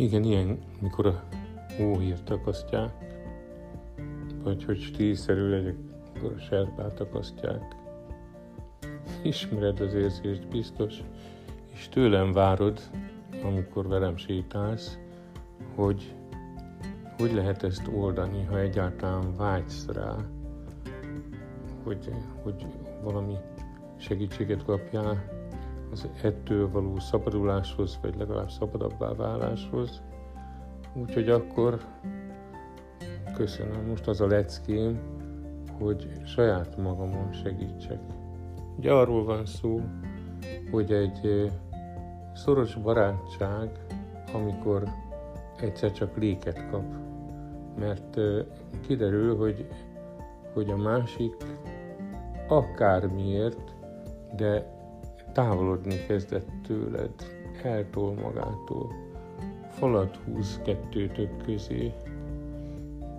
Igen, ilyen, mikor a hóhírt akasztják, vagy hogy stílszerű legyek, akkor a serpát akasztják. Ismered az érzést biztos, és tőlem várod, amikor velem sétálsz, hogy hogy lehet ezt oldani, ha egyáltalán vágysz rá, hogy, hogy valami segítséget kapjál az ettől való szabaduláshoz, vagy legalább szabadabbá váláshoz. Úgyhogy akkor köszönöm. Most az a leckém, hogy saját magamon segítsek. Ugye arról van szó, hogy egy szoros barátság, amikor egyszer csak léket kap. Mert kiderül, hogy, hogy a másik akármiért, de távolodni kezdett tőled, eltol magától, falat húz kettőtök közé,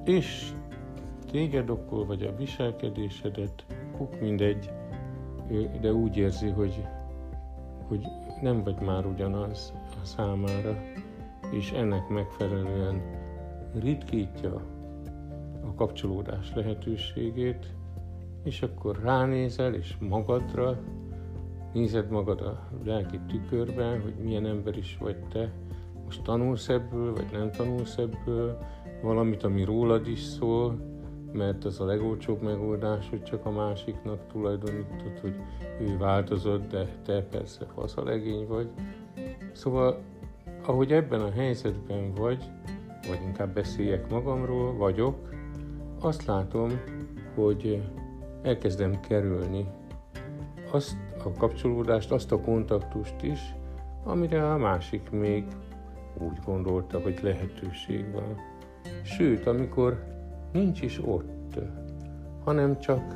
és téged okol, vagy a viselkedésedet, kuk mindegy, de úgy érzi, hogy, hogy nem vagy már ugyanaz a számára, és ennek megfelelően ritkítja a kapcsolódás lehetőségét, és akkor ránézel, és magadra, nézed magad a lelki tükörben, hogy milyen ember is vagy te, most tanulsz ebből, vagy nem tanulsz ebből, valamit, ami rólad is szól, mert az a legolcsóbb megoldás, hogy csak a másiknak tulajdonítod, hogy ő változott, de te persze faszalegény vagy. Szóval, ahogy ebben a helyzetben vagy, vagy inkább beszéljek magamról, vagyok, azt látom, hogy elkezdem kerülni azt a kapcsolódást, azt a kontaktust is, amire a másik még úgy gondolta, hogy lehetőség van. Sőt, amikor nincs is ott, hanem csak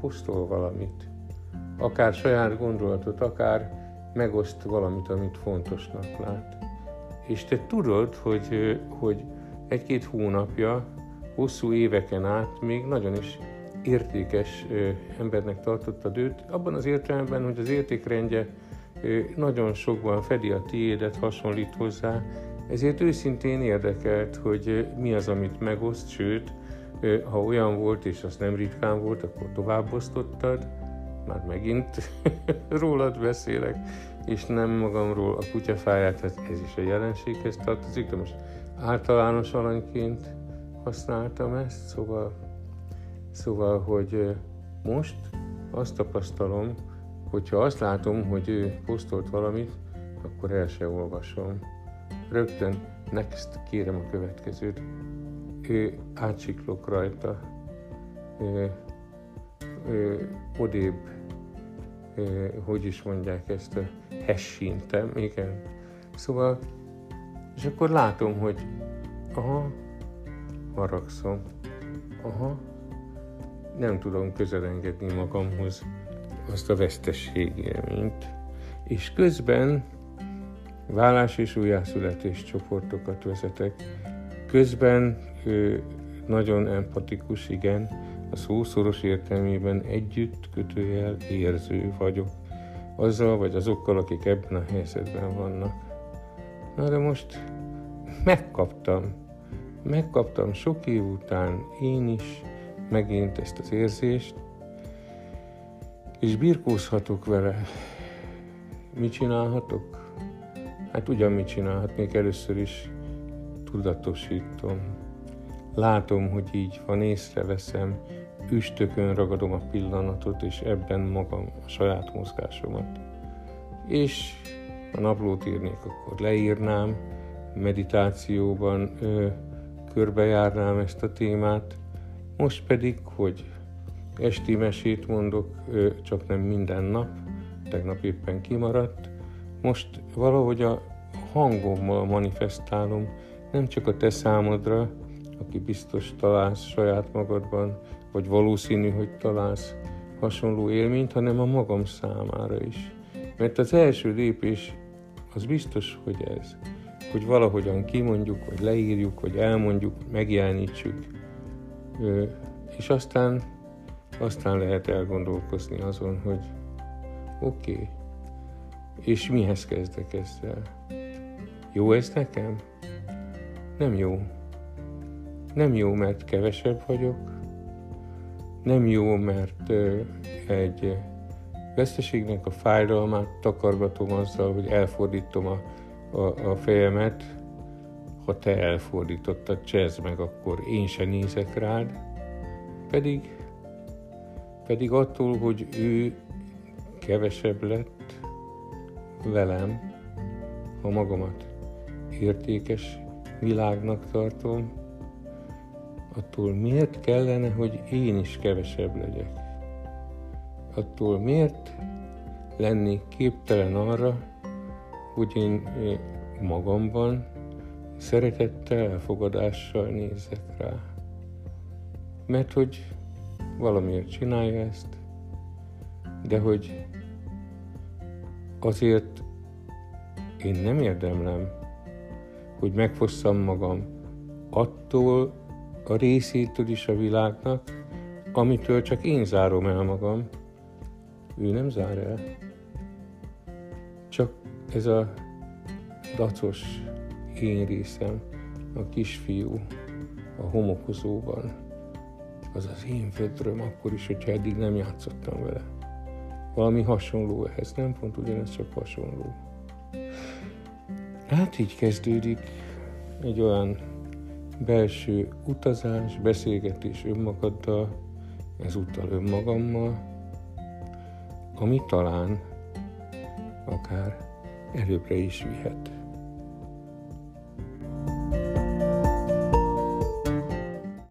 posztol valamit. Akár saját gondolatot, akár megoszt valamit, amit fontosnak lát. És te tudod, hogy, hogy egy-két hónapja, hosszú éveken át még nagyon is értékes embernek tartottad őt, abban az értelemben, hogy az értékrendje nagyon sokban fedi a tiédet, hasonlít hozzá, ezért őszintén érdekelt, hogy mi az, amit megoszt, sőt, ha olyan volt, és az nem ritkán volt, akkor továbbosztottad, már megint rólad beszélek, és nem magamról a kutyafáját, hát ez is a jelenséghez tartozik, de most általános alanyként használtam ezt, szóval, szóval, hogy most azt tapasztalom, hogyha azt látom, hogy ő posztolt valamit, akkor el se olvasom rögtön next kérem a következőt. Ő átsiklok rajta, ő, ő, odébb, ő, hogy is mondják ezt, a hessintem, igen. Szóval, és akkor látom, hogy aha, haragszom, aha, nem tudom közelengedni magamhoz azt a vesztességélményt. És közben vállás és újjászületés csoportokat vezetek. Közben ő nagyon empatikus, igen, a szószoros értelmében együtt kötőjel érző vagyok. Azzal vagy azokkal, akik ebben a helyzetben vannak. Na de most megkaptam. Megkaptam sok év után én is megint ezt az érzést, és birkózhatok vele. Mit csinálhatok? Hát ugyan mit csinálhatnék, először is tudatosítom. Látom, hogy így van, észreveszem, üstökön ragadom a pillanatot, és ebben magam, a saját mozgásomat. És a naplót írnék, akkor leírnám, meditációban ö, körbejárnám ezt a témát. Most pedig, hogy esti mesét mondok, csak nem minden nap, tegnap éppen kimaradt, most valahogy a hangommal manifestálom, nem csak a te számodra, aki biztos találsz saját magadban, vagy valószínű, hogy találsz hasonló élményt, hanem a magam számára is. Mert az első lépés az biztos, hogy ez, hogy valahogyan kimondjuk, vagy leírjuk, vagy elmondjuk, megjelenítsük, és aztán, aztán lehet elgondolkozni azon, hogy oké, okay, és mihez kezdek ezzel? Jó ez nekem? Nem jó. Nem jó, mert kevesebb vagyok. Nem jó, mert egy veszteségnek a fájdalmát takargatom azzal, hogy elfordítom a, a, a fejemet, ha te elfordítottad, csezd meg, akkor én se nézek rád. Pedig, pedig attól, hogy ő kevesebb lett velem, ha magamat értékes világnak tartom, attól miért kellene, hogy én is kevesebb legyek? Attól miért lenni képtelen arra, hogy én magamban szeretettel, elfogadással nézek rá. Mert hogy valamiért csinálja ezt, de hogy azért én nem érdemlem, hogy megfosszam magam attól a részétől is a világnak, amitől csak én zárom el magam. Ő nem zár el. Csak ez a dacos én részem, a kisfiú a homokozóban, az az én vödröm akkor is, hogyha eddig nem játszottam vele. Valami hasonló ehhez, nem pont ugyanez, csak hasonló. Hát így kezdődik egy olyan belső utazás, beszélgetés önmagaddal, ezúttal önmagammal, ami talán akár előbbre is vihet.